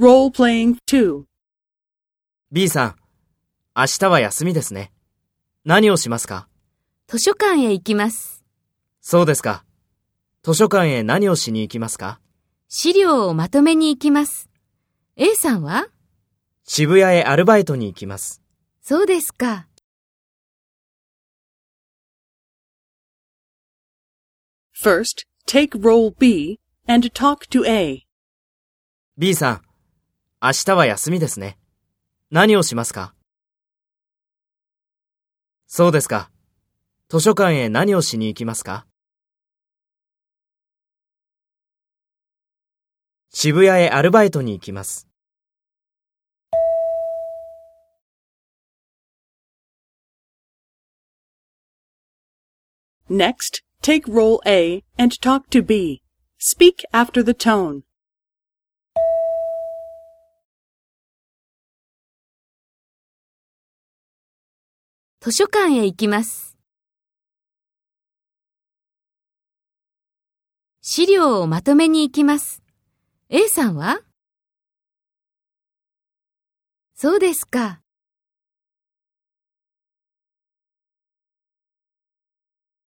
Role playing 2. B さん、明日は休みですね。何をしますか？図書館へ行きます。そうですか。図書館へ何をしに行きますか？資料をまとめに行きます。A さんは？渋谷へアルバイトに行きます。そうですか。First, take role B and talk to A. B さん、明日は休みですね。何をしますか？そうですか。図書館へ何をしに行きますか？渋谷へアルバイトに行きます。Next, take role A and talk to B. Speak after the tone. 図書館へ行きます。資料をまとめに行きます。A さんは？そうですか。